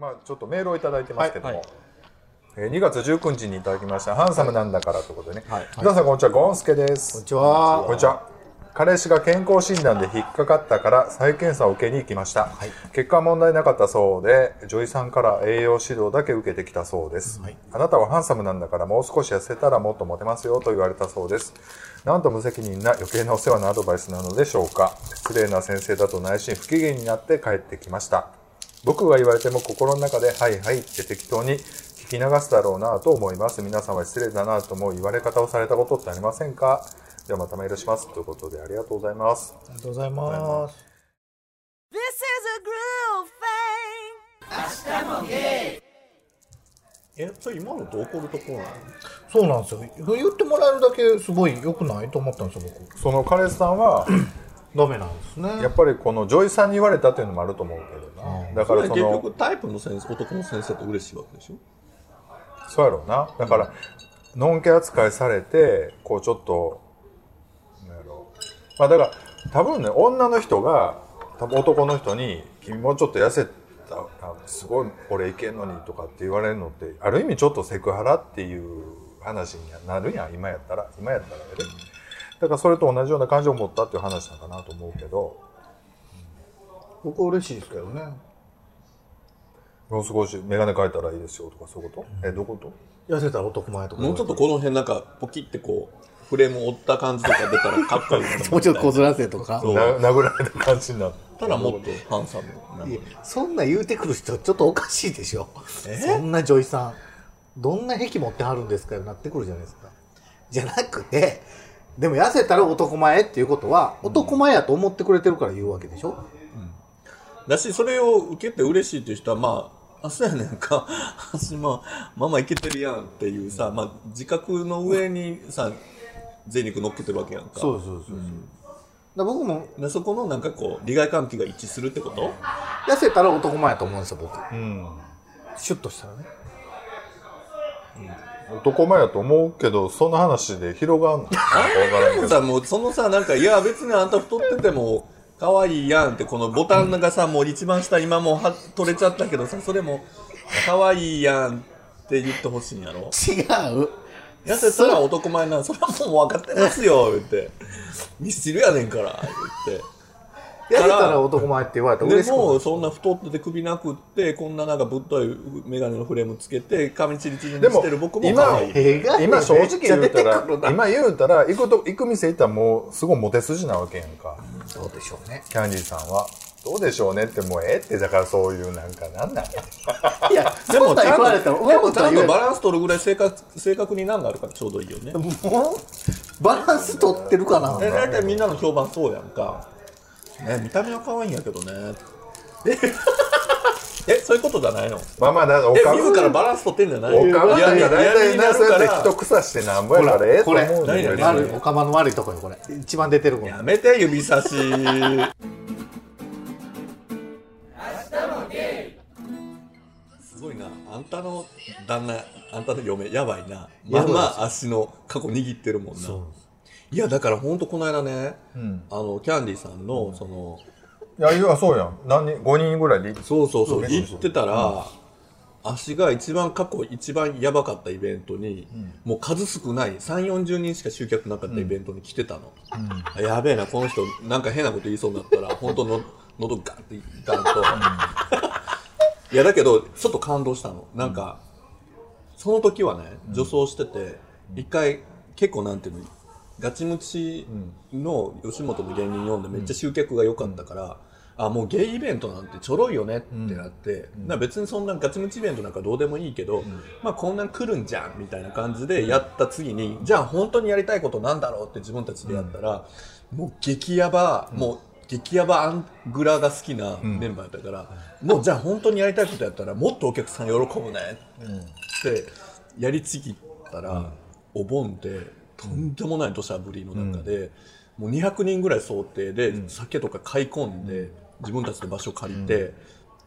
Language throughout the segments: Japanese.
まあちょっとメールをいただいてますけども、はいえー2月19日にいただきました。ハンサムなんだからということでね、はい皆さんこんにちはゴンスケです。こんにちは。こんにちは。彼氏が健康診断で引っかかったから再検査を受けに行きました、結果は問題なかったそうで女医さんから栄養指導だけ受けてきたそうです、あなたはハンサムなんだからもう少し痩せたらもっとモテますよと言われたそうです。なんと無責任な余計なお世話のアドバイスなのでしょうか。失礼な先生だと内心不機嫌になって帰ってきました僕が言われても心の中で「はいはい」って適当に聞き流すだろうなと思います皆さんは失礼だなと思う言われ方をされたことってありませんか？ではまたメールしますということでありがとうございますありがとうございます。This is a groove thing. えそれ今のと怒るところなの？そうなんですよ。言ってもらえるだけすごい良くない？と思ったんですよ、僕。その彼氏さんはダメなんですね。やっぱりこの女医さんに言われたっていうのもあると思うけどな。だからそ結の局タイプの先生男の先生って嬉しいわけでしょ？そうやろうな。だからのんけ扱いされてこうちょっとなんやろ。うまあだから多分ね女の人が多分男の人に「君もうちょっと痩せたあすごい俺いけんのに」とかって言われるのってある意味ちょっとセクハラっていう話になるやん。今やったら。今やったらやでだからそれと同じような感情を持ったっていう話なのかなと思うけど僕は嬉しいですけどね。もう少し眼鏡変えたらいいですよとかそういうこと、えどういうこと？痩せたら男前とか。もうちょっとこの辺なんかポキってこうフレーム折った感じとか出たらかっこいい もうちょっとこずらせとか。そうな殴られた感じになってたらもっとハンサムいやそんな言うてくる人ちょっとおかしいでしょ。そんな女医さん。どんな癖持ってはるんですか？なってくるじゃないですか。じゃなくて、でも痩せたら男前っていうことは、男前やと思ってくれてるから言うわけでしょ？だしそれを受けて嬉しいっていう人はまああそうやねんか。私まあママいけてるやんっていうさ、まあ、自覚の上にさ贅肉乗っけてるわけやんか。そうそうそう。だから僕もでそこのなんかこう利害関係が一致するってこと？痩せたら男前やと思うんですよ、僕。うん。シュッとしたらね。男前やと思うけどその話で広がんの？か分かもうそのさなんかいや別にあんた太ってても可愛いやんってこのボタンがさもう一番下今もうは取れちゃったけどさそれも可愛いやんって言ってほしいんやろ？違う。痩せたら男前なのそれはもう分かってますよ言ってミスチルやねんから言って痩せたら男前って言われたらで嬉しくない。もそんな太ってて首なくってこんななんかぶっとい眼鏡のフレームつけて髪チリチリにでもしてる僕も今可愛い。映画今正直言うたら今言うたら行くと行く店行ったらもうすごいモテ筋なわけやんか。そうでしょうね。キャンディーさんはどうでしょうねってもうええってだからそういうなんかなんなんいや、でもそんなん言われたら、で上もちゃんとバランス取るぐらい正確正確に難があるからちょうどいいよね。バランス取ってるかな。え大体みんなの評判そうやんか、ね、見た目は可愛いんやけどね。え えそういうことじゃないの？まあまあだおえか自らバランス取ってんじゃないおかまいやい大体なそうやって人腐してなんぼやからええとこれ、思う何々ねん何悪い、おかまの悪いとこよ、これ。一番出てるもん。やめて指差し。すごいな。あんたの旦那あんたの嫁やばいな。まあまあ足の過去握ってるもんないやだからほんとこの間ね、ん。あのキャンディーさんのそのいやいやそうやん。何人5人ぐらいでそうそうそうそう行ってたら、足が一番過去一番やばかったイベントに、もう数少ない3 4 0人しか集客なかったイベントに来てたの、あやべえなこの人なんか変なこと言いそうになったら本当の喉ガンっていかんと、いやだけどちょっと感動したの。なんか、その時はね女装してて一回結構なんていうのガチムチの吉本の芸人読んでめっちゃ集客が良かったから、あもうゲイイベントなんてちょろいよねってなって、な別にそんなガチムチイベントなんかどうでもいいけど、まあこんなん来るんじゃんみたいな感じでやった次に、じゃあ本当にやりたいことなんだろうって自分たちでやったら、もう激ヤバ、もう激ヤバアングラが好きなメンバーやったから、もうじゃあ本当にやりたいことやったらもっとお客さん喜ぶねってやりちぎったら、お盆でとんでもない土砂降りの中で、もう200人ぐらい想定で酒とか買い込んで、自分たちで場所借りて、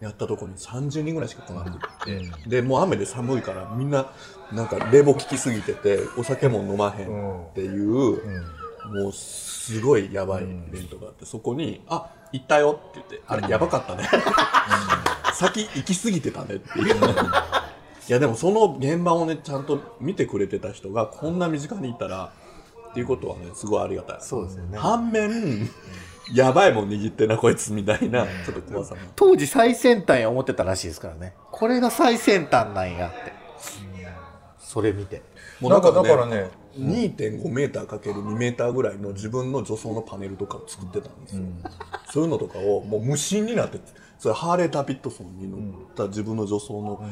やったとこに30人ぐらいしか来なくて、でもう雨で寒いからみんななんか冷房効きすぎててお酒も飲まへんっていう、もうすごいやばいイベントがあって、そこに「あ行ったよ」って言って「あれやばかったね」先行き過ぎてたねっていう。いやでもその現場をねちゃんと見てくれてた人がこんな身近にいたらっていうことはねすごいありがたい。そうですよね。反面やばいもん握ってんなこいつみたいなちょっと怖さも。当時最先端や思ってたらしいですからね。これが最先端なんやって。それ見て。もなんかだからね、2.5メーターかける2メーターぐらいの自分の女装のパネルとかを作ってたんですよ、そういうのとかをもう無心になってそれハーレー・ダビッドソンに乗った自分の女装の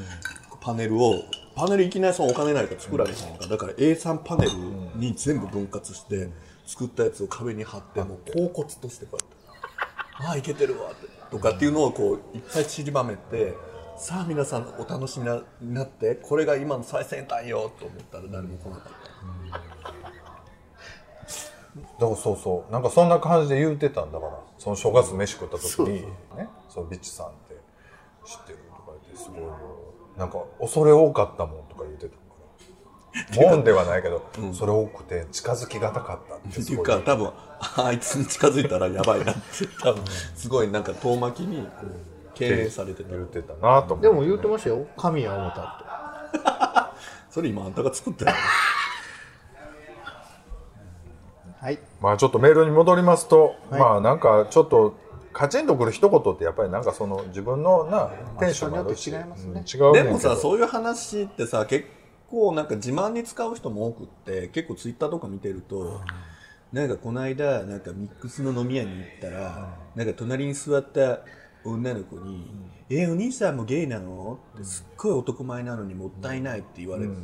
パネルをパネルいきなりそのお金ないから作られへんか。らだから A3 パネルに全部分割して作ったやつを壁に貼ってもう恍惚としてこうやってああいけてるわって。とかっていうのをこういっぱい散りばめてさあ皆さんお楽しみになってこれが今の最先端よと思ったら誰も来なかった。だからそうそう。なんかそんな感じで言うてたんだから。その正月飯食った時にね。そのビッチさんって知ってるとか言ってすごいなんか恐れ多かったもんとか言ってたから。もんではないけど、それ多くて近づきがたかったってい。いうか多分あいつに近づいたらやばいなって 多分すごいなんか遠巻きに敬遠されてた。言ってたなと思って。でも言うてましたよ。神谷思った それ今あんたが作ってるとはい。まあちょっとメールに戻りますと、まあなんかちょっとカチンとくる一言ってやっぱりなんかその自分のなテンションもあるし、人によって違いますね。うん違うでもさそういう話ってさ結構なんか自慢に使う人も多くって結構ツイッターとか見てると、なんかこの間なんかミックスの飲み屋に行ったら、なんか隣に座った女の子に「えお兄さんもゲイなの?」ってすっごい男前なのにもったいないって言われ,、って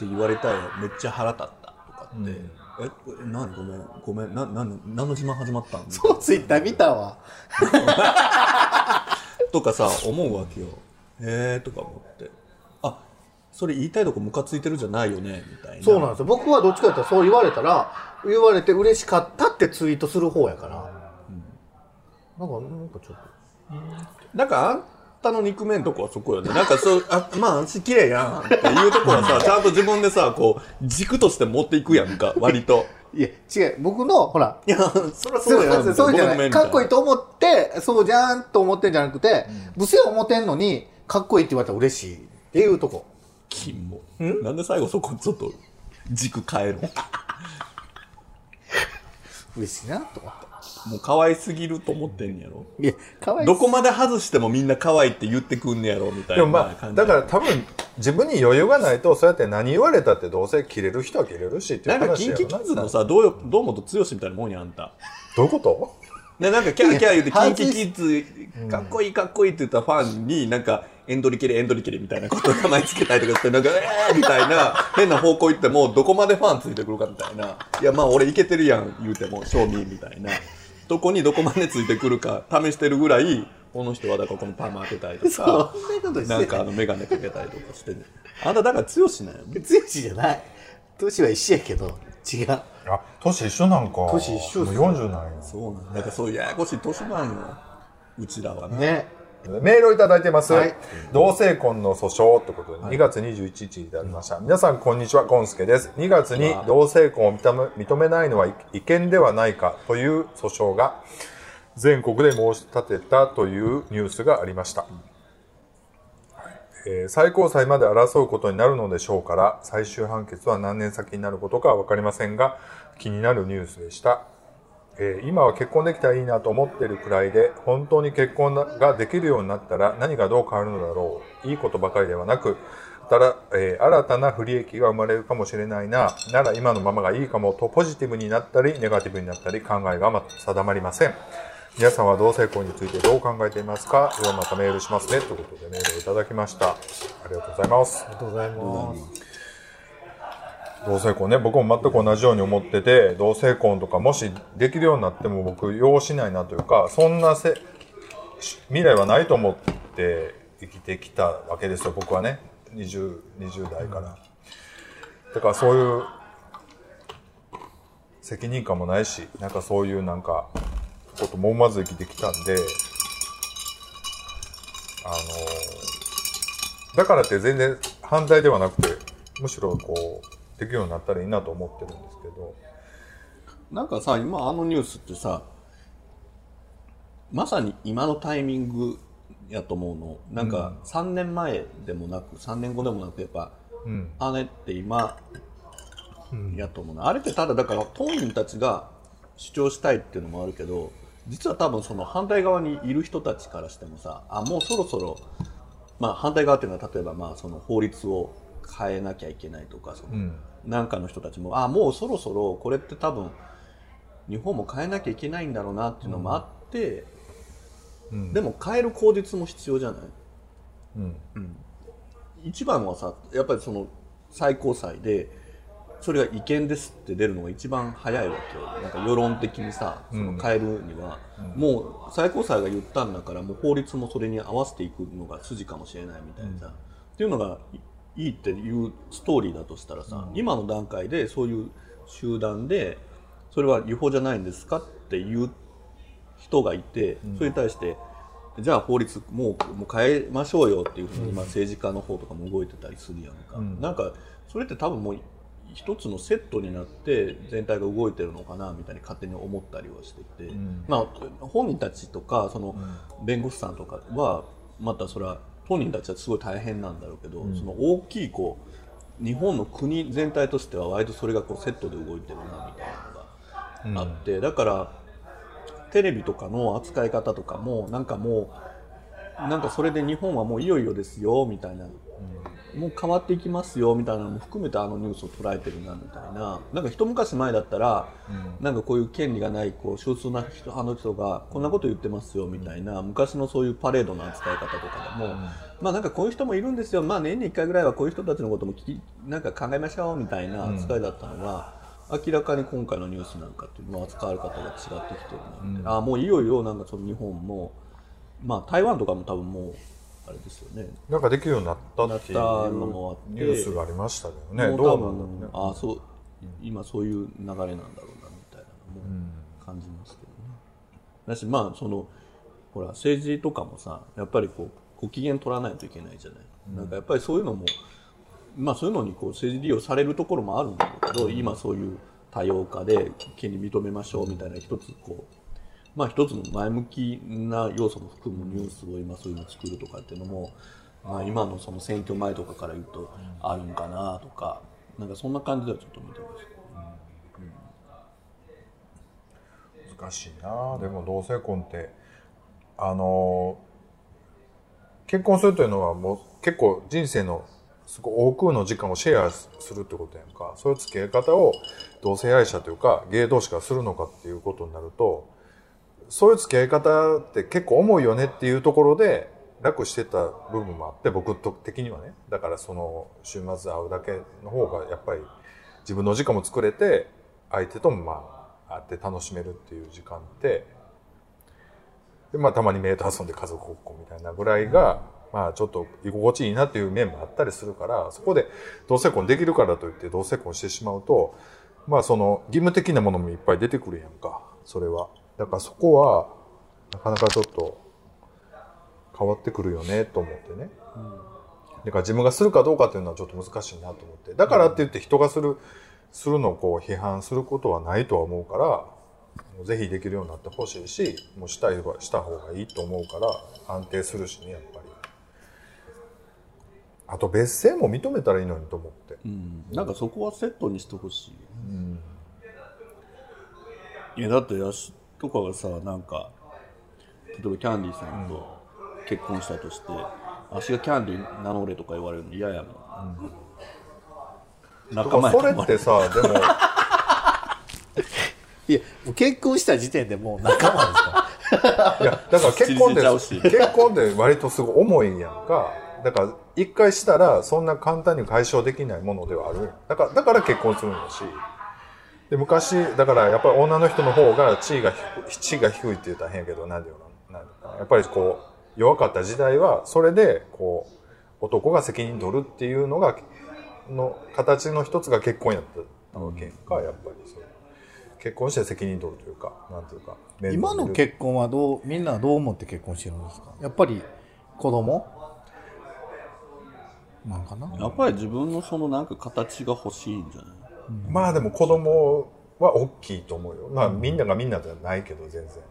言われたよめっちゃ腹立ったとかって「えこれ何ごめんごめんな何の何の自慢始まったん?」そうツイッター見たわ。とかさ思うわけよ。へえとか思って。あそれ言いたいとこムカついてるじゃないよね？みたいな。そうなんですよ。僕はどっちかってそう言われたら言われて嬉しかったってツイートする方やから、なんかなんかちょっと。なんかたの肉面とこはそこよね。なんかそうあまあ私綺麗やんっていうとこはさ ちゃんと自分でさこう軸として持っていくやんか割と。いや違う。僕のほらいやそりゃそそううやん。そうじゃない。かっこいいとと思ってそうじゃんと思ってんじゃなくて、ブスや思ってんのにかっこいいって言われたら嬉しいっていうとこ。金もなんで最後そこちょっと軸変えるの嬉しいなと思ってもう可愛すぎると思ってんねやろ？いやかわいどこまで外してもみんな可愛いって言ってくんねやろみたいでもなまあ感じだから多分自分に余裕がないとそうやって何言われたってどうせ切れる人は切れるしっていうな。んか話やろキンキキッズのさどうよ堂本剛みたいなもんやあんた。どういうこと？ね、なんかキャーキャー言って、キンキキッズ、かっこいいかっこいいって言ったファンに、なんか、エンドリケレエンドリケレみたいなことを名前つけたりとかして、なんか、えーみたいな、変な方向行っても、どこまでファンついてくるかみたいな。いや、まあ俺いけてるやん、言うても、賞味みたいな。どこにどこまでついてくるか試してるぐらい、この人はだからこのパーマ当てたりとそか、んなんかあのメガネかけたりとかしてね。あんただから強しなんやね。強しじゃない年は一緒やけど違うあ年一緒なんか年一緒っすもう40なんやそうなんなんかそういうややこしい年なんよ。うちらはね。ねメールをいただいてます、はい。同性婚の訴訟ってことで2月21日いただきました、皆さんこんにちは。ゴンスケです。2月に同性婚を認め認めないのは違憲ではないかという訴訟が全国で申し立てたというニュースがありました、えー最高裁まで争うことになるのでしょうから最終判決は何年先になることかは分かりませんが気になるニュースでしたえー今は結婚できたらいいなと思ってるくらいで本当に結婚ができるようになったら何がどう変わるのだろう。いいことばかりではなくただ、えー新たな不利益が生まれるかもしれないななら今のままがいいかもとポジティブになったりネガティブになったり考えが定まりません。皆さんは同性婚についてどう考えていますか？ではまたメールしますね。ということでメールをいただきました。ありがとうございます。ありがとうございます。同性婚ね僕も全く同じように思ってて同性婚とかもしできるようになっても僕要しないなというかそんなせ未来はないと思って生きてきたわけですよ僕はね。20, 20代から、だからそういう責任感もないしなんかそういうなんかことも思わず生きてきたんであのだからって全然犯罪ではなくてむしろこうできるようになったらいいなと思ってるんですけど。なんかさ今あのニュースってさまさに今のタイミングやと思うの。なんか3年前でもなく3年後でもなくやっぱ、うん。あれって今やと思うなあれってただだから当人たちが主張したいっていうのもあるけど実は多分その反対側にいる人たちからしてもさあもうそろそろまあ反対側っていうのは例えばまあその法律を変えなきゃいけないとかその、うん。なんかの人たちもあもうそろそろこれって多分日本も変えなきゃいけないんだろうなっていうのもあって、うん。でも変える口実も必要じゃない？うん。一番はさやっぱりその最高裁でそれが違憲ですって出るのが一番早いわけよ。なんか世論的にさその変えるには、もう最高裁が言ったんだからもう法律もそれに合わせていくのが筋かもしれないみたいな。さ、っていうのがいいいっていうストーリーだとしたらさ、今の段階でそういう集団でそれは違法じゃないんですかっていう人がいて、それに対してじゃあ法律もうもう変えましょうよっていうふうに今政治家の方とかも動いてたりするやんか、なんかそれって多分もう一つのセットになって全体が動いてるのかなみたいに勝手に思ったりはしてて、まあ本人たちとかその弁護士さんとかはまたそれは本人たちはすごい大変なんだろうけど、その大きいこう日本の国全体としては割とそれがこうセットで動いてるなみたいなのがあって、だからテレビとかの扱い方とかもなんかもうなんかそれで日本はもういよいよですよみたいな、もう変わっていきますよみたいなのも含めてあのニュースを捉えてるなみたいな。なんか一昔前だったら、なんかこういう権利がないこう少数な人派の人がこんなこと言ってますよみたいな昔のそういうパレードの扱い方とかでも、まあなんかこういう人もいるんですよ。まあ年に1回ぐらいはこういう人たちのことも聞きなんか考えましょうみたいな扱いだったのが、明らかに今回のニュースなんかっていうのは扱われ方が違ってきてるなって、ああもういよいよなんかその日本もまあ台湾とかも多分もうあれですよね。なんかできるようになったっていうのもあってニュースがありましたけどね。どうなんだろう分ねああそう今そういう流れなんだろうなみたいなのも感じますけどね、だしまあそのほら政治とかもさやっぱりこうご機嫌取らないといけないじゃない、なんかやっぱりそういうのもまあそういうのにこう政治利用されるところもあるんだけど、今そういう多様化で権利認めましょうみたいな一つこうまあ一つの前向きな要素も含むニュースを今そういうの作るとかっていうのも、まあ、今のその選挙前とかから言うとあるんかなとかなんかそんな感じではちょっと見てます難しいな。でも同性婚ってあの結婚するというのはもう結構人生のすごい多くの時間をシェアするってことやんか。そういう付き合い方を同性愛者というかゲイ同士がするのかっていうことになるとそういう付き合い方って結構重いよねっていうところで楽してた部分もあって僕的にはね。だからその週末会うだけの方がやっぱり自分の時間も作れて相手ともまあ会って楽しめるっていう時間ってでまあたまにメイと遊んで家族ごっこみたいなぐらいが、まあちょっと居心地いいなっていう面もあったりするからそこで同性婚できるからといって同性婚してしまうとまあその義務的なものもいっぱい出てくるやんかそれは。だからそこはなかなかちょっと変わってくるよねと思ってね、だから自分がするかどうかっていうのはちょっと難しいなと思って。だからって言って人がするするのをこう批判することはないとは思うからぜひできるようになってほしいしもうしたいはした方がいいと思うから安定するしねやっぱり。あと別姓も認めたらいいのにと思って。うん。なんかそこはセットにしてほしい。よ、いやだってヤシとかがさなんか例えばキャンディーさんと結婚したとして、足がキャンディー名乗れとか言われるの嫌やもん、仲間やそれってさでも。いや結婚した時点でもう仲間ですかいやだから結婚信じちゃうし。って結婚って割とすごい重いやんか。だから一回したらそんな簡単に解消できないものではある。だからだから結婚するんだしで昔だからやっぱり女の人の方が地位が低い地位が低いって言ったら変やけどなんていうのなんかな。やっぱりこう弱かった時代はそれでこう男が責任取るっていうのがの形の一つが結婚やったわけかやっぱり。そう。結婚して責任取るというかなんていうか今の結婚はどうみんなはどう思って結婚してるんですか？やっぱり子供？なんかな？やっぱり自分のそのなんか形が欲しいんじゃない？まあでも子供は大きいと思うよ。まあみんながみんなじゃないけど全然。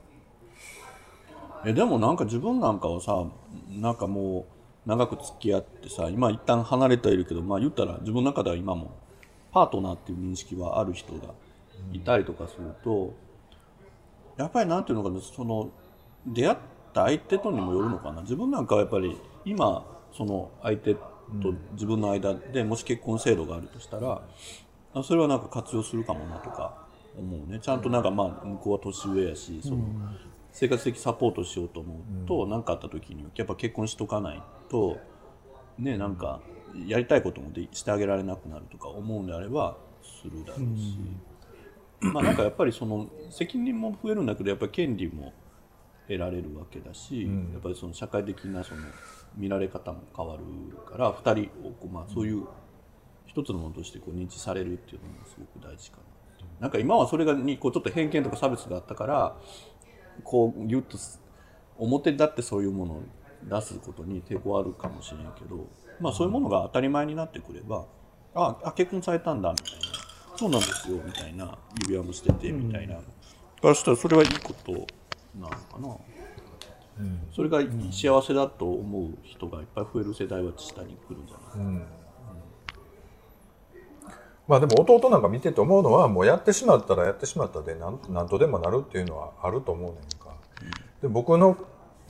えでもなんか自分なんかはさなんかもう長く付き合ってさ今一旦離れてはいるけどまあ言ったら自分の中では今もパートナーっていう認識はある人がいたりとかすると、やっぱりなんていうのかなその出会った相手とにもよるのかな。自分なんかはやっぱり今その相手と自分の間でもし結婚制度があるとしたら、あそれはなんか活用するかもなとか思うね。ちゃんとなんかまあ向こうは年上やしその、生活的サポートしようと思うと何、かあった時にやっぱ結婚しとかないとねなんかやりたいこともでしてあげられなくなるとか思うんであればするだろうし、まあなんかやっぱりその責任も増えるんだけどやっぱり権利も得られるわけだし、やっぱりその社会的なその見られ方も変わるから2人をこう、まあ、そういう一つのものとしてこう認知されるっていうのもすごく大事かななんか今はそれがにこうちょっと偏見とか差別があったからこうギュッとす表立ってそういうものを出すことに抵抗あるかもしれんけど、まあ、そういうものが当たり前になってくればああ結婚されたんだみたいな。そうなんですよみたいな指輪もしててみたいな、からしたらそれはいいことなのかな。それが幸せだと思う人がいっぱい増える世代は下に来るんじゃない、まあでも弟なんか見てて思うのはもうやってしまったらやってしまったでなんなんとでもなるっていうのはあると思うねんか、で僕の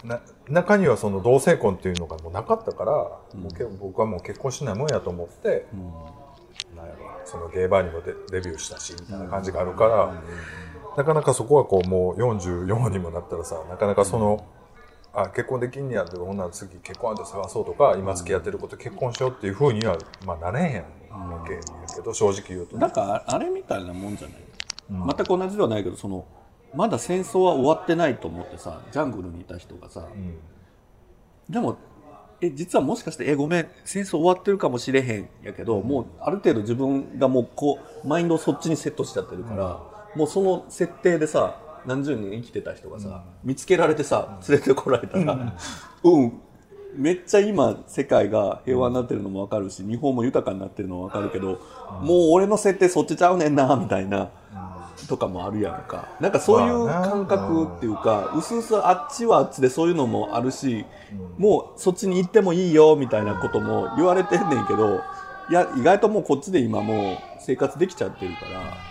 な中にはその同性婚っていうのがもうなかったから、もうけ僕はもう結婚しないもんやと思って、なんやろそのゲイバーにもデデビューしたしみたいな感じがあるから、なかなかそこはこうもう44にもなったらさなかなかその、あ結婚できんねやってほんなら次結婚相手探そうとか今付き合ってること結婚しようっていうふうには、まあ、なれへんわけやけど正直言うとね。なんかあれみたいなもんじゃない、全く同じではないけどそのまだ戦争は終わってないと思ってさジャングルにいた人がさ、でもえ実はもしかしてえごめん戦争終わってるかもしれへんやけど、もうある程度自分がもうこうマインドをそっちにセットしちゃってるから、もうその設定でさ何十年生きてた人がさ、見つけられてさ連れてこられたらうんめっちゃ今世界が平和になってるのもわかるし日本も豊かになってるのもわかるけど、もう俺の設定そっちちゃうねんなみたいな、とかもあるやんか。なんかそういう感覚っていうか、うすうすあっちはあっちでそういうのもあるし、もうそっちに行ってもいいよみたいなことも言われてんねんけどいや意外ともうこっちで今もう生活できちゃってるから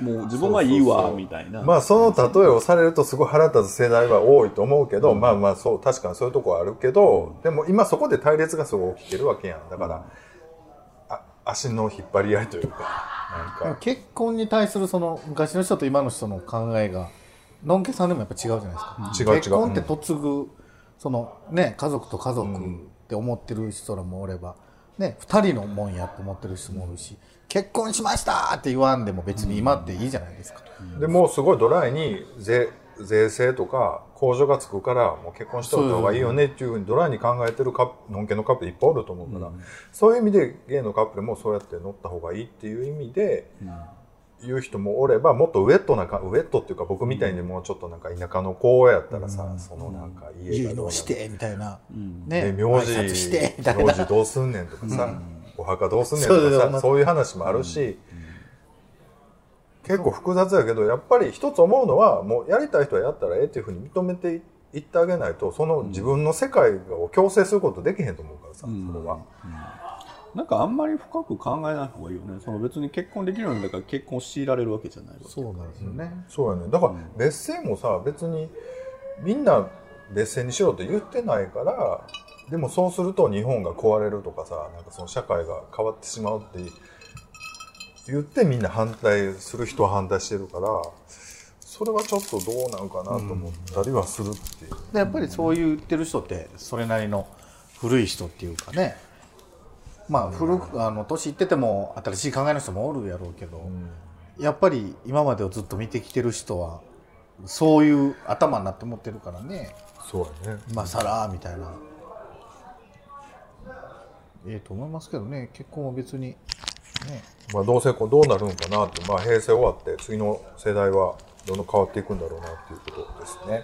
もう自分はいいわみたいな。まあその例えをされるとすごい腹立つ世代は多いと思うけど、まあまあそう確かにそういうとこはあるけど、でも今そこで対立がすごい起きてるわけやん。だから、あ足の引っ張り合いというかなんか。結婚に対するその昔の人と今の人の考えがのんけさんでもやっぱ違うじゃないですか、違う違う。結婚って嫁ぐそのね家族と家族って思ってる人らもおれば、ね、2人のもんやって思ってる人もおるし結婚しましたって言わんでも別に今っていいじゃないですか、でもうすごいドライに税税制とか控除がつくからもう結婚しておいた方がいいよねっていうふうにドライに考えてるカップのんけのカップルいっぱいおると思うから、そういう意味でゲイのカップルもそうやって乗った方がいいっていう意味で、言う人もおればもっとウェットなかウェットっていうか僕みたいにもうちょっとなんか田舎の子やったらさ、そのなんか家結がどうな納してみたいな、ね、ね名字名字どうすんねんとかさ、お墓どうすんねんとかさそういう話もあるし、結構複雑やけどやっぱり一つ思うのはもうやりたい人はやったらええっていうふうに認めていってあげないとその自分の世界を強制することできへんと思うからさ、それは。なんかあんまり深く考えない方がいいよね。その別に結婚できるんだから結婚を強いられるわけじゃないわけそうなんですよね、そうやね。だから別姓もさ別にみんな別姓にしろって言ってないからでもそうすると日本が壊れるとかさなんかその社会が変わってしまうって言ってみんな反対する人は反対してるからそれはちょっとどうなんかなと思ったりはするっていう、でやっぱりそう言ってる人ってそれなりの古い人っていうかね。まあ古くあの年いってても新しい考えの人もおるやろうけど、やっぱり今までをずっと見てきてる人はそういう頭になって持ってるからね。そうやね。今更みたいなええと思いますけどね結婚は別にねまあ、同性婚どうなるんかなって、まあ、平成終わって次の世代はどんどん変わっていくんだろうなっていうことですね。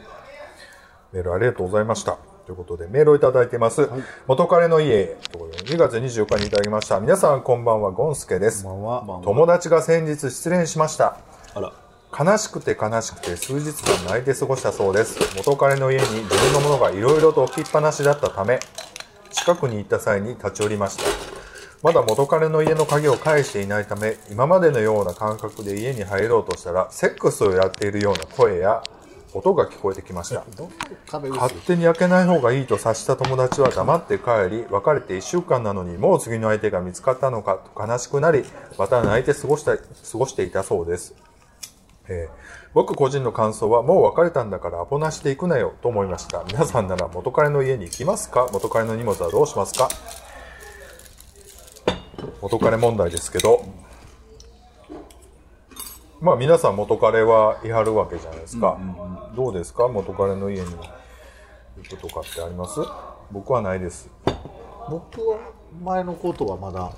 メールありがとうございました。ということで、メールをいただいてます。元彼の家へ。ということで、2月24日にいただきました。皆さんこんばんは、ゴンスケです。こんばんは友達が先日失恋しました。あら悲しくて悲しくて数日間泣いて過ごしたそうです元彼の家に自分のものがいろいろと置きっぱなしだったため近くに行った際に立ち寄りました。まだ元彼の家の鍵を返していないため今までのような感覚で家に入ろうとしたらセックスをやっているような声や音が聞こえてきました。勝手に開けない方がいいと察した友達は黙って帰り別れて1週間なのにもう次の相手が見つかったのかと悲しくなりまた泣いて過ごした過ごしていたそうです、えー僕個人の感想はもう別れたんだからアポなしで行くなよと思いました。皆さんなら元彼の家に行きますか？元彼の荷物はどうしますか？元彼問題ですけど。まあ皆さん元彼はいはるわけじゃないですか、どうですか？元彼の家に行くとかってあります？僕はないです。僕は前のことはまだ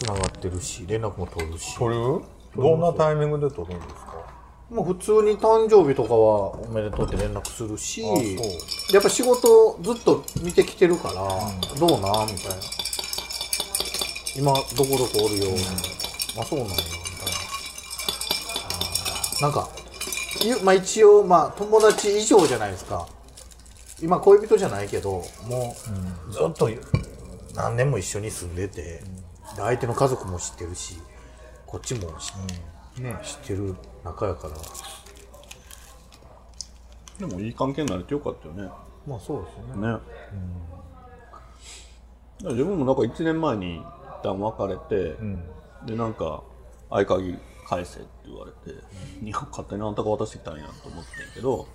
つながってるし連絡も取るし。取る？どんなタイミングで取るんですか？もう普通に誕生日とかはおめでとうって連絡するしやっぱ仕事ずっと見てきてるから、どうなん？みたいな。今どこどこおるよ、あそうなんや。みたいな。なんかゆまあ一応まあ友達以上じゃないですか。今恋人じゃないけどもうずっと何年も一緒に住んでて、で相手の家族も知ってるしこっちも知,、ね、知ってる仲やから。でもいい関係になれてよかったよね。まあそうですね。ね、だから自分もなんか1年前に一旦別れて、でなんか合鍵返せって言われて、いや勝手にあんたが渡してきたんやと思ってんけど、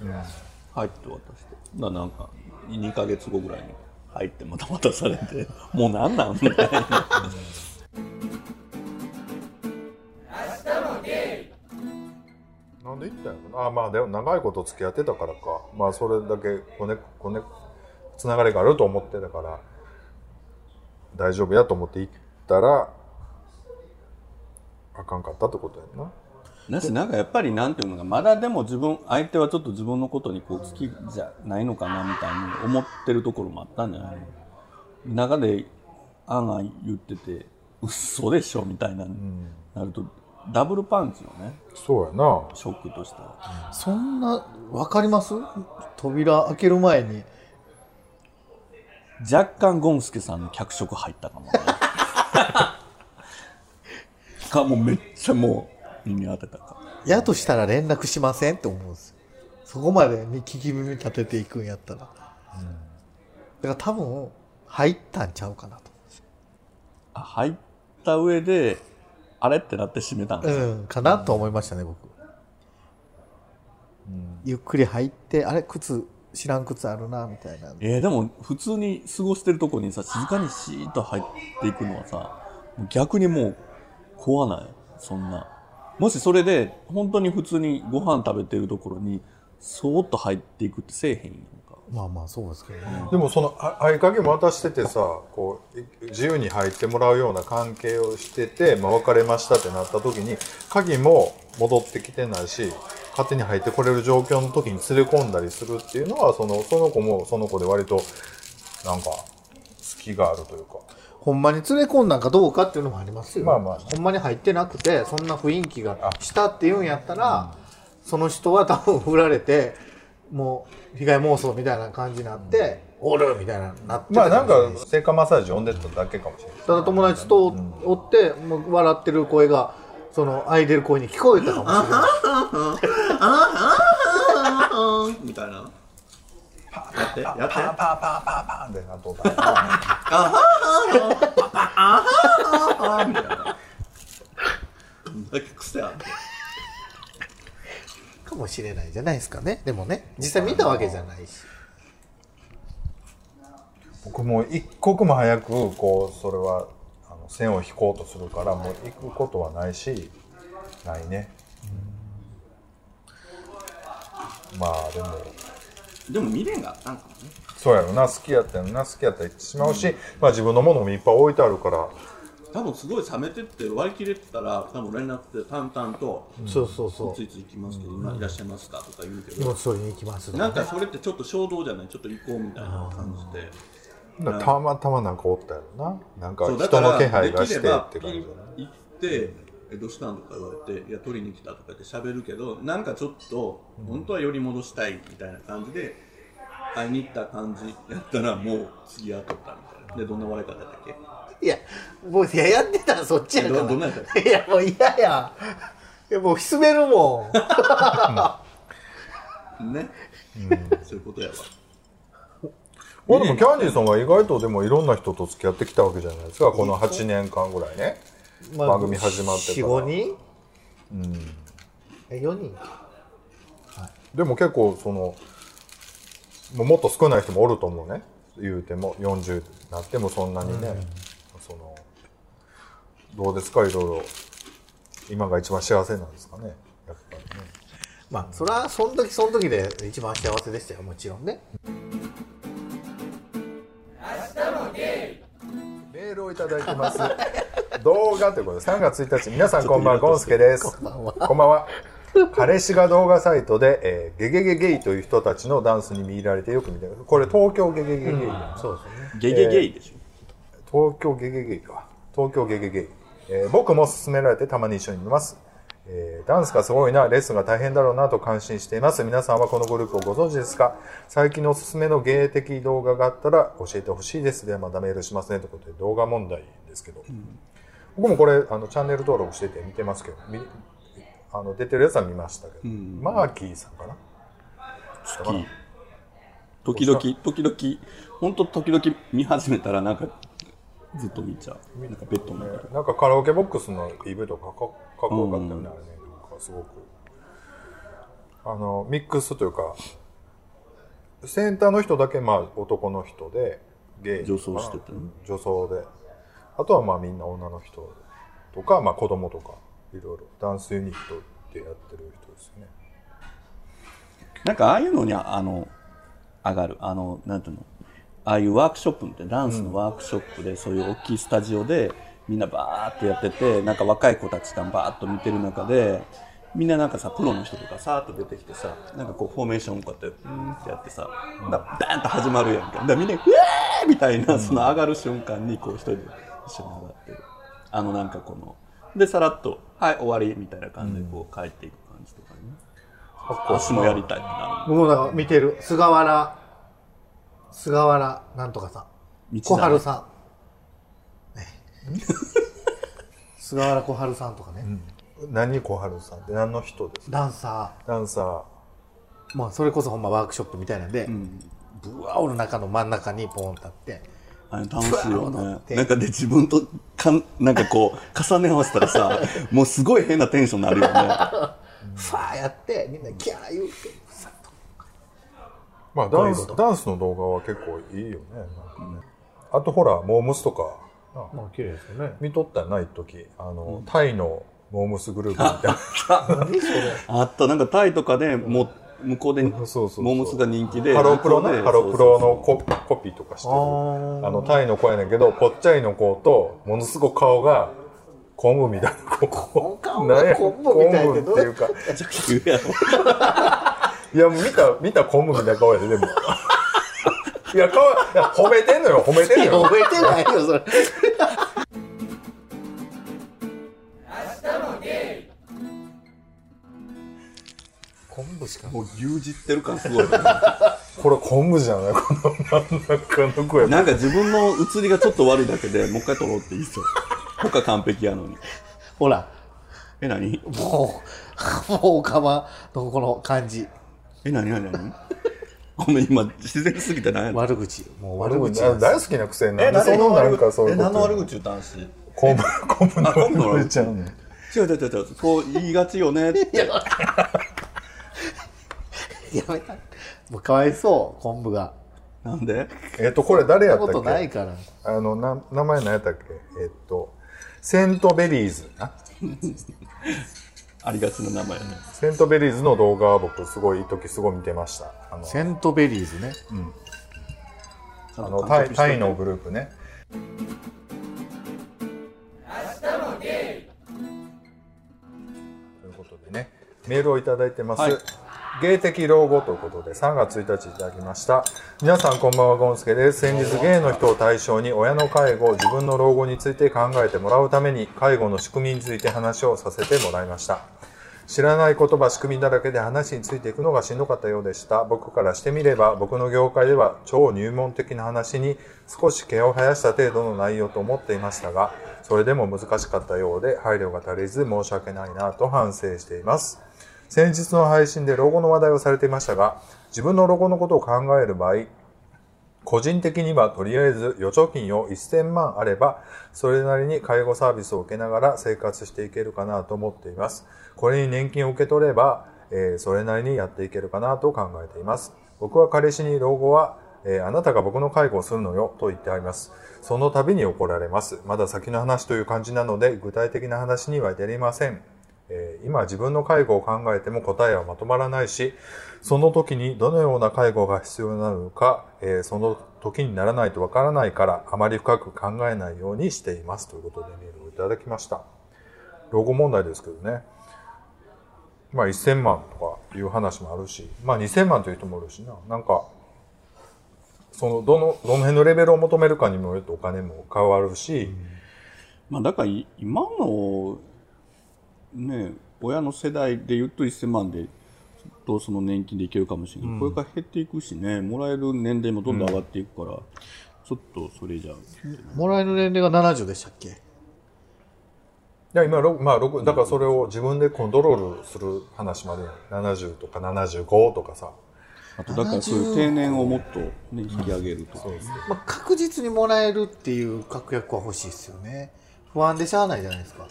はいって渡して。だなんか2ヶ月後ぐらいに入ってまた渡されて もうなんなんみたいななんで行ったんやろあまあでも長いこと付き合ってたからか。まあそれだけこねこねつながりがあると思ってたから。大丈夫やと思って行ったらあかんかったってことやんな。なしなんかやっぱりなんていうのかまだでも自分相手はちょっと自分のことにこう好きじゃないのかなみたいに思ってるところもあったんじゃないの？中であんあん言ってて嘘でしょみたいな、なるとダブルパンチよねそうやな。ショックとしたらそんなわかります？扉開ける前に。若干ゴンスケさんの脚色入ったかもね。かもうめっちゃもう耳当てたか。やとしたら連絡しませんって思うんですよ。そこまでに聞き耳立てていくんやったら、だから多分入ったんちゃうかなとあ入った上であれってなって閉めたんですよ、うんかなと思いましたね僕、ゆっくり入ってあれ靴知らん靴あるなみたいな。えー、でも普通に過ごしてるとこにさ静かにシーッと入っていくのはさ逆にもう怖ない？そんなもしそれで本当に普通にご飯食べてるところにそーっと入っていくってせえへんやんか。まあまあそうですけどね。でもそのあ合鍵渡しててさこうい自由に入ってもらうような関係をしてて、まあ、別れましたってなった時に鍵も戻ってきてないし勝手に入ってこれる状況の時に連れ込んだりするっていうのはそのその子もその子で割となんか隙があるというかほんまに連れ込んだんかどうかっていうのもありますよ、まあまあほんまに入ってなくてそんな雰囲気がしたっていうんやったら、その人は多分振られてもう被害妄想みたいな感じになって、おるみたいななってまあなんか性感マッサージ呼んでただけかもしれない。ただ友達とおって、もう笑ってる声がその開いてる声に聞こえたかもしれない。みたいなやってやってパンパンパンパンパンってなっとったらみたいなどんだけ癖あんのかもしれないじゃないですかねでもね実際見たわけじゃないし僕も一刻も早くこうそれはあの線を引こうとするからもう行くことはないしないねまあでもでも未練があったんかもね。そうやろな。好きやったよな。好きやったら行ってしまうし、まあ自分のものもいっぱい置いてあるから。多分すごい冷めてって割り切れてたら多分連絡で淡々とそうそうそ「ついつい行きますけど、今いらっしゃいますか?」とか言うけど、取りに行きますね。なんかそれってちょっと衝動じゃない？ちょっと行こうみたいな感じで。たまたまなんかおったやろな。なんか人の気配がしてって感じ行ってえどうしたん?」とか言われて「いや取りに来た」とか言って喋るけどなんかちょっと本当は寄り戻したいみたいな感じで会いに行った感じやったらもう次会っとったみたいな。でどんな笑い方だったっけ？いやもういややってたらそっちやから。どどんなんやったっいやもう嫌や。いやもう滑るもん。ね、そういうことやわ。まあでもキャンディーさんは意外とでもいろんな人と付き合ってきたわけじゃないですか。この8年間ぐらいね番組始まってから。45人？え4人？でも結構そのもうもっと少ない人もおると思うね。言うても40になってもそんなにね、そのどうですか？いろいろ。今が一番幸せなんですかね？やっぱりね。まあそれはその時その時で一番幸せでしたよ。もちろんねメールをいただいてます。動画ということで3月1日皆さんこんばんはゴンスケです。こんばんは。こんばんは。彼氏が動画サイトで、えーゲゲゲゲイという人たちのダンスに見入られてよく見てるこれ東京ゲゲゲゲイ、そうですね。ゲゲゲイでしょ、東京ゲゲゲイか。東京ゲゲゲイ、えー僕も勧められてたまに一緒に見ます、えーダンスがすごいなレッスンが大変だろうなと感心しています。皆さんはこのグループをご存知ですか？最近のおすすめの芸的動画があったら教えてほしいです。ではまたメールしますね。ということで動画問題ですけど、僕もこれあのチャンネル登録してて見てますけどみあの出てるやつは見ましたけど、マーキーさんかな？好き時々時々。本当時々見始めたらなんかずっと見ちゃう。なんかベッドの中で。なんかカラオケボックスの PV とかかかかっこよかったよね、あれね。なんかすごくあのミックスというかセンターの人だけまあ男の人でゲイ。女装しててね女装で。あとはまあみんな女の人とか、まあ、子供とかいろいろ。ダンスユニットでやってる人ですよね。なんかああいうのにあの上がる。あのなんていうの？ああいうワークショップってダンスのワークショップで、そういう大きいスタジオでみんなバーってやっててなんか若い子たちがバーっと見てる中でみんななんかさプロの人とかさーっと出てきてさなんかこうフォーメーションをこうやってうんってやってさだバーンと始まるやんか。だみんな「うわー!」みたいなその上がる瞬間にこう一人で一緒に上がってるあのなんかこのでさらっと「はい終わり」みたいな感じでこう帰っていく感じとかね、私もやりたいってなる。僕もなんか見てる。菅原菅原なんとかさ。ん道小春さ菅原小春さんとかね、何小春さんって？何の人ですか？ダンサダンサー。ーまあそれこそほんまワークショップみたいなんで、ブワーオの中の真ん中にポーン立ってあれ楽しいよね。って。なんかで自分とかんなんかこう重ね合わせたらさ もうすごい変なテンションになるよね。ファーやってみんなキャー言うてさっと。まあダンスダンスの動画は結構いいよね。なんかね、あとほらモームスとかなまあ綺麗ですよね。見とったよな一時。あの、タイのモームスグループみたいな。何それあった。なんかタイとかでもう向こうでそうそうそうモームスが人気でハロプロねハロプロのココピーとかしてる。あのタイの子やねんけどぽっちゃりの子とものすごく顔が昆布みたいな子。顔がなんや昆布みたいって昆布っていうか。いやもう見た見た昆布みたいな顔やででもいや顔いや褒めてんのよ褒めてんのよ覚えてないよそれ。昆布しかもう牛耳ってる感すごい。これ昆布じゃない？この真ん中の子やなんか自分の映りがちょっと悪いだけでもう一回撮ろうって言いそう。他完璧やのに。ほら。え何？もうもうおかまのこの感じえ何何何ごめん今自然すぎて何やの悪口もう悪悪口。大好きなくせに。なんでそのなんかそういうこと？口言ったんし昆布昆布の。悪口言っちゃうの。違う違う違う違う。こう言いがちよね。ってやめたもうかわいそう昆布が。なんで？えっとこれ誰やったっけ？ないから。あのな名前何やったっけ？えっとセントベリーズ。な ありがちな名前。やねセントベリーズの動画は僕すごい時すごい見てました。あのセントベリーズね。あのタイタイのグループね。ということでねメールをいただいてます、はい。芸的老後ということで3月1日いただきました。皆さんこんばんはゴンスケです。先日芸の人を対象に親の介護自分の老後について考えてもらうために介護の仕組みについて話をさせてもらいました知らない言葉仕組みだらけで話についていくのがしんどかったようでした。僕からしてみれば僕の業界では超入門的な話に少し毛を生やした程度の内容と思っていましたがそれでも難しかったようで配慮が足りず申し訳ないなと反省しています。先日の配信で老後の話題をされていましたが自分の老後のことを考える場合個人的にはとりあえず預貯金を1000万あればそれなりに介護サービスを受けながら生活していけるかなと思っています。これに年金を受け取れば、えーそれなりにやっていけるかなと考えています僕は彼氏に老後は、えーあなたが僕の介護をするのよと言ってありますその度に怒られますまだ先の話という感じなので具体的な話には至りませんえー今自分の介護を考えても答えはまとまらないし、その時にどのような介護が必要なのか、えその時にならないとわからないから、あまり深く考えないようにしています。ということでメールをいただきました。老後問題ですけどね。まあ1000万とかいう話もあるし、まあ2000万という人もいるしな。なんか、その、どの、どの辺のレベルを求めるかにもよってお金も変わるし、まあだからい今のね親の世代で言うと1000万でとその年金でいけるかもしれない、これから減っていくしね。もらえる年齢もどんどん上がっていくから、ちょっとそれじゃもらえる年齢が70でしたっけ？いや、今、ろまあ、ろくだからそれを自分でコントロールする話までやん。70とか75とかさ。あとだからそういう定年をもっと、ね、引き上げると。か、まあ、確実にもらえるっていう確約は欲しいですよね。不安でしゃあないじゃないですか。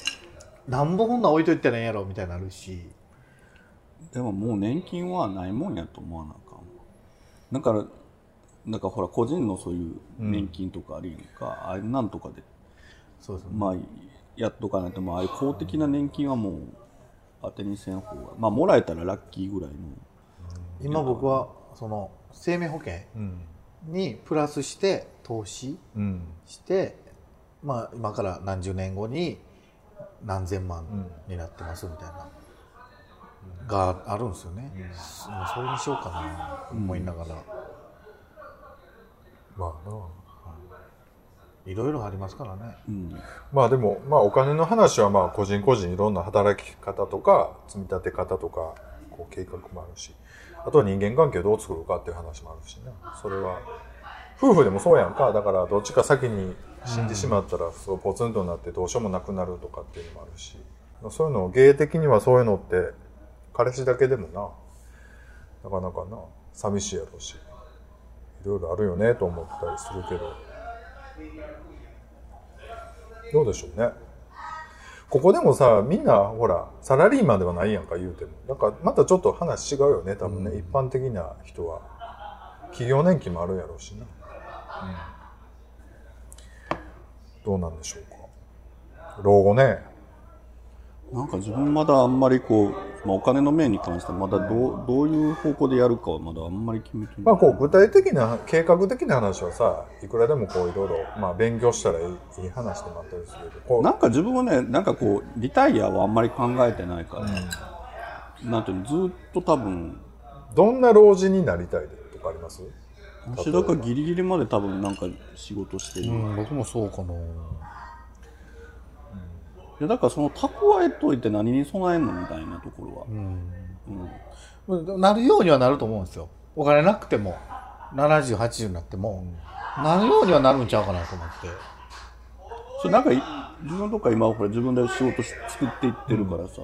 なんぼこんなん置いといたらええんやろみたいになるし。でももう年金はないもんやと思わなあかんわ。だからだからほら個人のそういう年金とかあるやんか、あれなんとかで。そうですねまあやっとかないとまあああいう公的な年金はもう当てにせん方がまあもらえたらラッキーぐらいの今僕はその生命保険うん。にプラスして投資うん。して、まあ、今から何十年後に何千万になってますみたいな、があるんですよね、そそれにしようかなと思いながら、まあな。いろいろありますからねうんまあでも、まあお金の話はまあ個人個人いろんな働き方とか、積み立て方とか、こう計画もあるし、あとは人間関係をどう作るかっていう話もあるしね。それは、夫婦でもそうやんか。だからどっちか先に死んでしまったら、そうポツンとなってどうしようもなくなるとかっていうのもあるし、そういうの、芸的にはそういうのって、彼氏だけでもな、なかなかな、寂しいやろうし、いろいろあるよねと思ったりするけど、どうでしょうね。ここでもさ、みんな、ほら、サラリーマンではないやんか、言うても。なんか、またちょっと話違うよね、多分ね。一般的な人は。企業年金もあるやろうしな。うん。どうなんでしょうか。老後ね。なんか自分まだあんまりこう、まあ、お金の面に関してはまだどうどういう方向でやるかはまだあんまり決めてない、まあ、こう、具体的な、計画的な話はさ、いくらでもこう、いろいろ、まあ、勉強したらいいいい話でもあったりするけど、なんか自分はねなんかこうリタイアはあんまり考えてないから、なんていうのずっと多分どんな老人になりたいとかあります？私だからギリギリまで多分なんか仕事してる、いうん僕もそうかなやだからその蓄えといて何に備えんのみたいなところは、うん。なるようにはなると思うんですよ。お金なくても。7080になっても、なるようにはなるんちゃうかなと思って。それなんかい自分とか今はこれ自分で仕事し作っていってるからさ、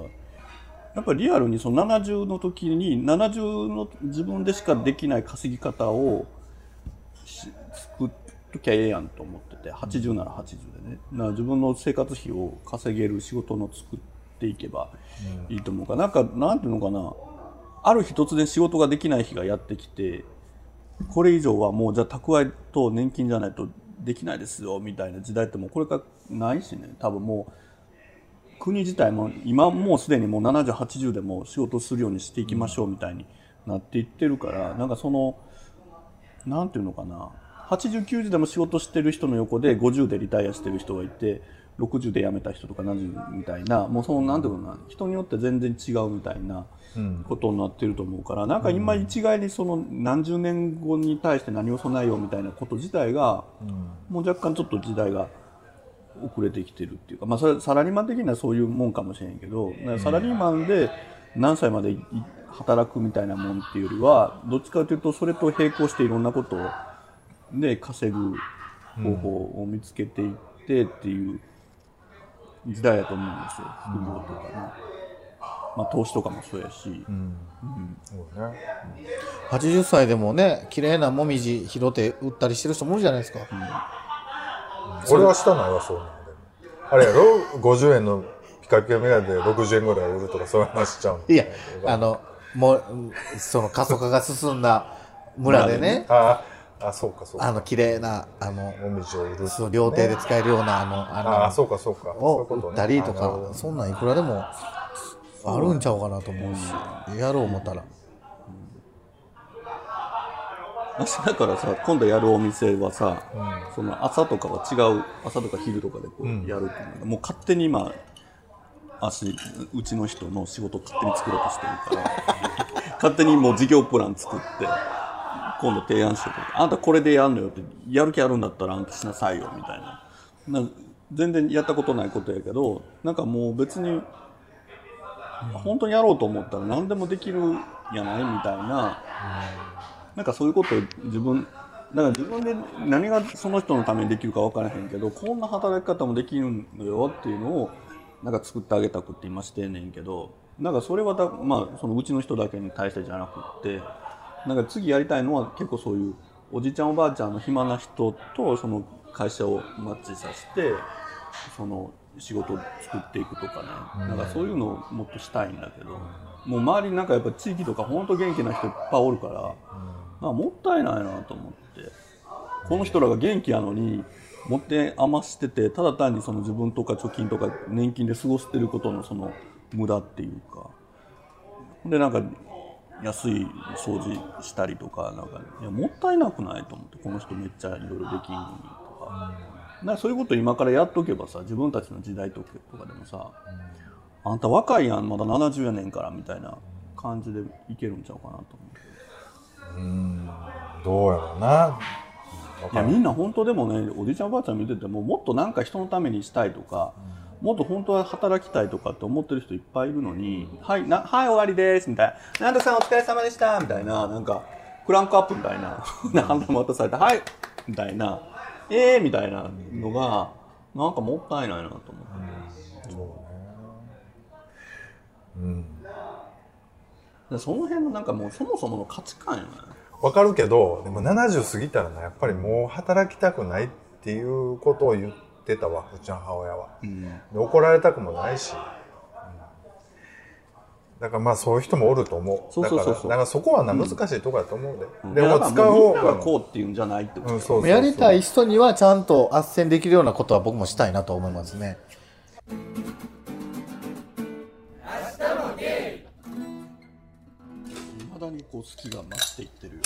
やっぱりリアルにその70の時に70の自分でしかできない稼ぎ方をし作っときゃええやんと思ってて80なら80でね。な自分の生活費を稼げる仕事の作っていけばいいと思うか。ら、なんかなんていうのかな。ある日突然仕事ができない日がやってきてこれ以上はもうじゃあ蓄えと年金じゃないとできないですよみたいな時代ってもうこれからないしね。多分もう国自体も今もうすでにもう7080でも仕事するようにしていきましょうみたいになっていってるからなんかそのなんていうのかな8090でも仕事してる人の横で50でリタイアしてる人がいて60で辞めた人とか70みたいなもうそのなんていうのかな人によって全然違うみたいなことになってると思うからなんか今一概にその何十年後に対して何を備えようみたいなこと自体がもう若干ちょっと時代が遅れてきてるっていうか、まあ、それサラリーマン的にはそういうもんかもしれんけどサラリーマンで何歳までい働くみたいなもんっていうよりはどっちかというとそれと並行していろんなことをで稼ぐ方法を見つけていってっていう時代やと思うんですよ。副業とかね、まあ、投資とかもそうやし、そうね。80歳でもね綺麗なもみじ拾って売ったりしてる人もいるじゃないですか、俺はしたないわそういうのでも。あれやろ？50円のピカピカメガネで60円ぐらい売るとかそういう話しちゃうんいやあのもうその過疎化が進んだ村でね。ああそうかそうか。あの綺麗なあのそう料亭で使えるようなあのあああそうかそうか。のをそういうことね。売ったりとかそんなんいくらでもあるんちゃうかなと思うしやろう思ったら。私だからさ今度やるお店はさ、その朝とかは違う朝とか昼とかでこうやるっていうのが、もう勝手に今足うちの人の仕事を勝手に作ろうとしてるから勝手にもう事業プラン作って今度提案してくあんたこれでやんのよってやる気あるんだったらあんたしなさいよみたいな。な全然やったことないことやけどなんかもう別に本当にやろうと思ったら何でもできるやないみたいな。なんかそういうことを自分だから自分で何がその人のためにできるか分からへんけどこんな働き方もできるのよっていうのをなんか作ってあげたくって今してんねんけどなんかそれはだ、まあ、そのうちの人だけに対してじゃなくってなんか次やりたいのは結構そういうおじいちゃんおばあちゃんの暇な人とその会社をマッチさせてその仕事を作っていくとかね、なんかそういうのをもっとしたいんだけど、もう周りになんかやっぱ地域とか本当元気な人いっぱいおるから、なん。かもったいないなと思ってこの人らが元気やのに持って余しててただ単にその自分とか貯金とか年金で過ごしてることのその無駄っていうか。でなんか安い掃除したりとかなんかいやもったいなくないと思ってこの人めっちゃいろいろできんのにとか,、なん。かそういうこと今からやっとけばさ自分たちの時代とかでもさ、あんた若いやんまだ70やねんからみたいな感じでいけるんちゃうかなと思って。どうやろうな。いやみんな本当でもねおじいちゃんおばあちゃん見ててももっとなんか人のためにしたいとか、もっと本当は働きたいとかって思ってる人いっぱいいるのに「はいなはい終わりです」みたいな「なんとさんお疲れ様でした」みたいな。なんかクランクアップみたいな。なんで渡されて「はい」みたいな「えー」みたいなのがなんかもったいないなと思って。でその辺のなんかもうそもそもの価値観よねわかるけど、でも70過ぎたらな、やっぱりもう働きたくないっていうことを言ってたわ、うちの母親は。で怒られたくもないし。うんだからまあそういう人もおると思う。だから、そこはな、難しいとこやと思うで。でうだからもうみん方が。こうっていうんじゃないってことやりたい人にはちゃんと斡旋できるようなことは僕もしたいなと思いますね未だにこう好きが増していってるよ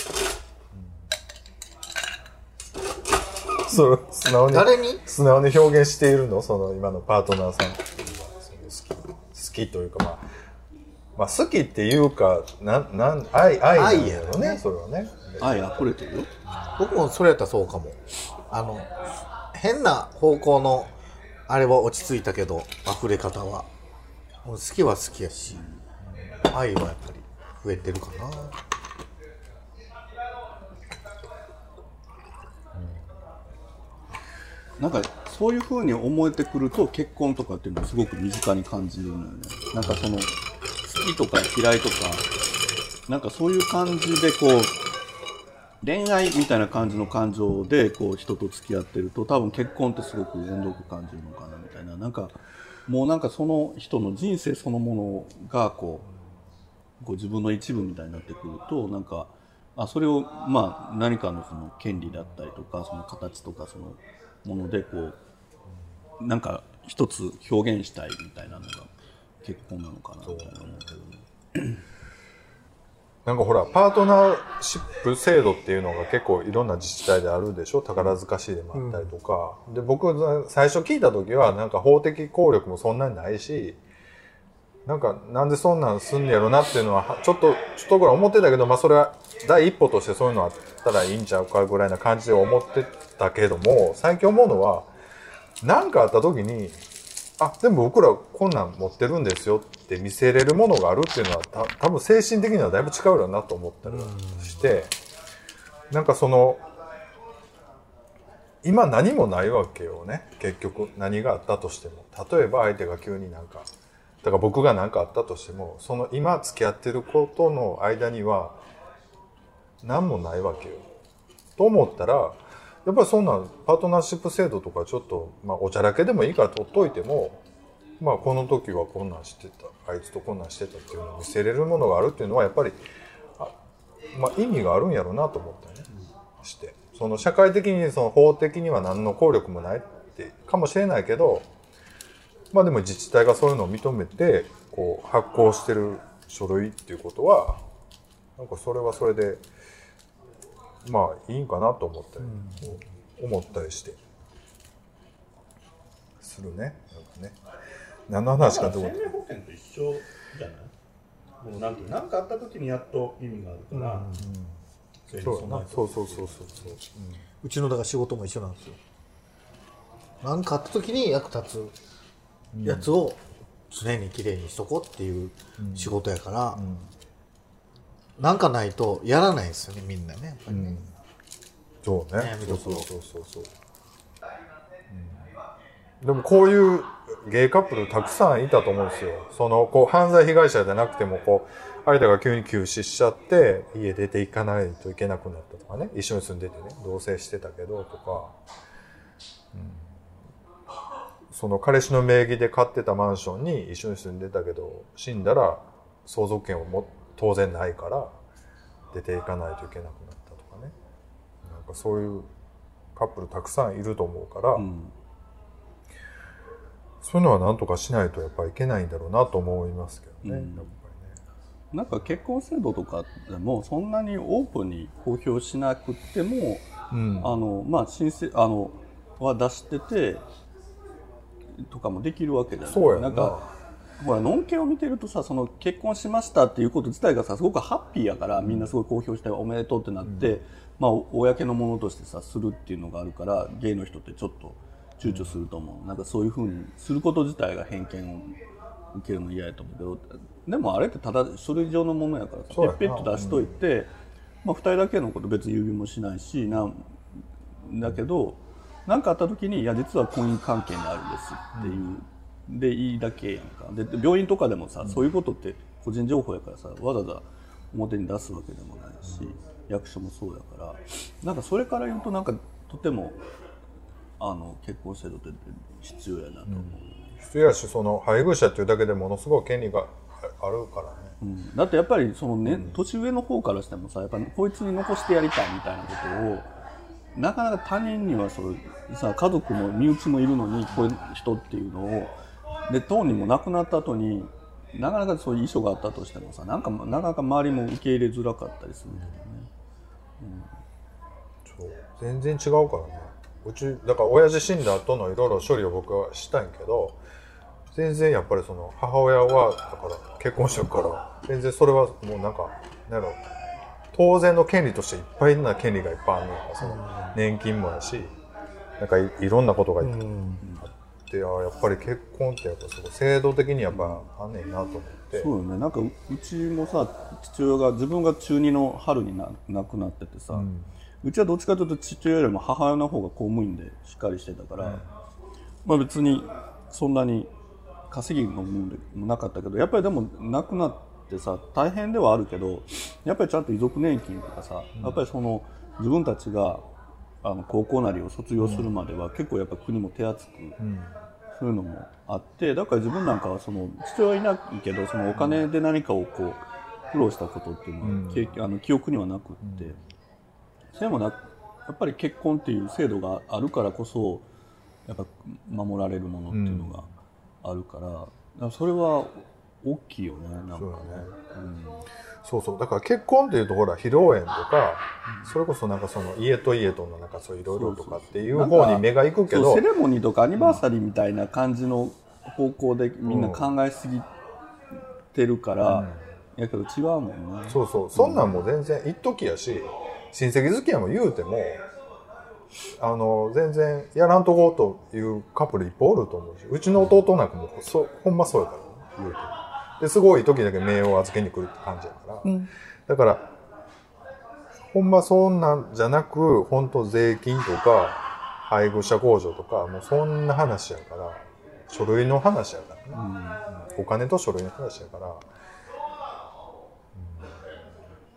それ素直に。誰に？素直に表現しているの？その今のパートナーさん。好き、好きというかまあ、まあ好きっていうか、なん、なん、愛、愛なんだよね、ね。それはね。愛溢れてるよ。僕もそれやったらそうかも。あの変な方向のあれは落ち着いたけど溢れ方は。もう好きは好きやし愛はやっぱり増えてるかななんかそういうふうに思えてくると結婚とかっていうのはすごく身近に感じるのよね。なんかその好きとか嫌いとかなんかそういう感じでこう恋愛みたいな感じの感情でこう人と付き合ってると多分結婚ってすごく遠く感じるのかなみたいな。なんかもうなんかその人の人生そのものがこうこう自分の一部みたいになってくるとなんかあそれをまあ何かのその権利だったりとかその形とかそのものでこうなんか一つ表現したいみたいなのが結婚なのかなみたいな思うけどね。なんかほら、パートナーシップ制度っていうのが結構いろんな自治体であるでしょ？宝塚市でもあったりとか。で、僕、最初聞いた時は、なんか法的効力もそんなにないし、なんか、なんでそんなんすんねやろなっていうのは、ちょっと、ちょっとぐらい思ってたけど、まあそれは第一歩としてそういうのあったらいいんちゃうかぐらいな感じで思ってたけども、最近思うのは、なんかあった時に、あ、でも僕らこんなん持ってるんですよって見せれるものがあるっていうのはた多分精神的にはだいぶ違うよなと思ったりして、なんかその、今何もないわけよね。結局何があったとしても。例えば相手が急になんか、だから僕が何かあったとしても、その今付き合ってることの間には何もないわけよ。と思ったら、やっぱりそんなパートナーシップ制度とかちょっと、まあおちゃらけでもいいから取っといても、まあこの時はこんなんしてた、あいつとこんなんしてたっていうのを見せれるものがあるっていうのはやっぱり、まあ意味があるんやろうなと思ったね。して。その社会的にその法的には何の効力もないってかもしれないけど、まあでも自治体がそういうのを認めて、こう発行してる書類っていうことは、なんかそれはそれで、まあいいんかなと思ったり、思ったりして、するね。なんかね。何の話かと思って。生命保険と一緒じゃない？もうなんてなんかあった時にやっと意味があるから、うや備えてなそうそうそうそうそう。うちのだから仕事も一緒なんですよ何かあった時に役立つやつを常にきれいにしとこうっていう仕事やから、なんかないとやらないですよねみんなねやっぱりね、そうね。悩み。どころ。そうそうそうでもこういうゲイカップルたくさんいたと思うんですよ。その、こう、犯罪被害者じゃなくても、こう、相手が急に急死しちゃって、家出ていかないといけなくなったとかね。一緒に住んでてね、同棲してたけど、とか。うんその彼氏の名義で買ってたマンションに一緒に住んでたけど、死んだら相続権をも当然ないから、出ていかないといけなくなったとかね。なんかそういうカップルたくさんいると思うから、うんそういうのはなんとかしないとやっぱいけないんだろうなと思いますけどね。うんなんか結婚制度とかでもそんなにオープンに公表しなくても。うん。あのまあ申請あのは出しててとかもできるわけじゃないそうやんな。なんかほらのんけを見てるとさその結婚しましたっていうこと自体がさすごくハッピーやからみんなすごい公表しておめでとうってなって、まあ公のものとしてさするっていうのがあるからゲイの人ってちょっと躊躇すると思う。なんかそういうふうにすること自体が偏見を受けるの嫌やと思うけどでもあれってただ書類上のものやからさペッペッと出しといて、まあ、2人だけのこと別に指もしないしなだけど何かあった時に「いや実は婚姻関係にあるんです」っていう、でいいだけやんか。でで病院とかでもさ、そういうことって個人情報やからさわざわざ表に出すわけでもないし、役所もそうやから。なんかそれから言うとなんかとてもあの結婚制度って必要やなと思う。必要やし、その配偶者っていうだけでものすごい権利があるからね。うん。だってやっぱりその、ね年上の方からしてもさやっぱこいつに残してやりたいみたいなことをなかなか他人にはそうさ家族も身内もいるのにこういう人っていうのをで当人も亡くなった後になかなかそういう遺書があったとしてもさなんかなかなか周りも受け入れづらかったりするんだよね。そう。全然違うからね。うちだから親父死んだ後のいろいろ処理を僕はしたんけど全然やっぱりその母親はだから結婚してるから全然それはもうなんかなんやろ当然の権利としていっぱいな権利がいっぱいあるのよその年金もやしなんかいいろんなことがいっぱいあってあやっぱり結婚ってやっぱすごい制度的にやっぱあんねんなと思って。そうよね。なんかううちもさ父親が自分が中2の春にな亡くなっててさ、うちはどっちかというと父親よりも母親の方が公務員でしっかりしてたから、まあ別にそんなに稼ぎのもでもなかったけどやっぱりでも亡くなってさ大変ではあるけどやっぱりちゃんと遺族年金とかさ、やっぱりその自分たちがあの高校なりを卒業するまでは結構やっぱ国も手厚く、そういうのもあってだから自分なんかはその父親はいないけどそのお金で何かをこう苦労したことっていうのは、経験あの記憶にはなくって、それもなやっぱり結婚っていう制度があるからこそやっぱ守られるものっていうのがあるから,、だからそれは大きいよねなんか。ね。そうそうそう。だから結婚っていうとほら披露宴とか、それこそなんかその家と家とのなんかそういろいろとかっていう方に目が行くけどセレモニーとかアニバーサリーみたいな感じの方向でみんな考えすぎてるから、やけど違うもんね。そうそう。そんなんも全然一時やし親戚付き合いも言うてもあの全然やらんとこうというカップルいっぱいおると思うしうちの弟なんかもそほんまそうやからね言うてですごい時だけ名誉を預けに来るって感じやから、だからほんまそんなんじゃなく本当税金とか配偶者控除とかもうそんな話やから書類の話やからね、うん。お金と書類の話やから。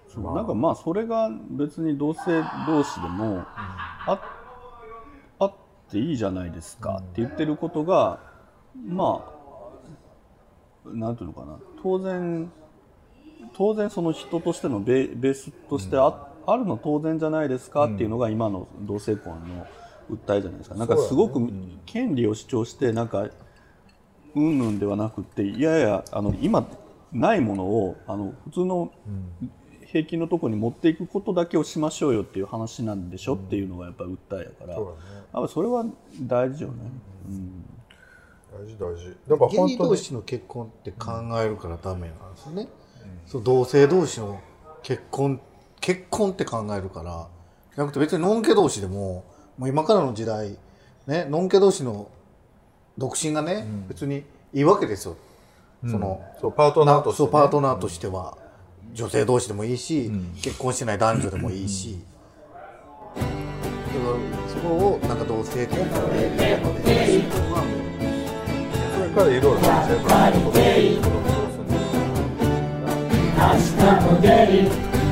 そうなんかまあそれが別に同性同士でもああっていいじゃないですかって言ってることがまあなんていうのかな。当然当然その人としてのベベースとしてあ,、あるの当然じゃないですかっていうのが今の同性婚の訴えじゃないですか。なんかすごく権利を主張してなんかうんぬんではなくっていやいやあの今ないものをあの普通の平均のところに持っていくことだけをしましょうよっていう話なんでしょ、っていうのがやっぱり訴えやから、やっぱそれは大事よね。大事大事。だからゲ本当にイ同士の結婚って考えるからダメなんですよね、そう同性同士の結婚結婚って考えるから。じゃなくて別にノンケ同士でももう今からの時代ねノンケ同士の独身がね、別にいいわけですよ、そのそうパートナーとして、そうね、パートナーとしては、女性同士でもいいし、結婚してない男女でもいいし、だからそこをなんか同性婚っていうのでそれからいろいろ話し合いから子供をどうするのか明日もゲイ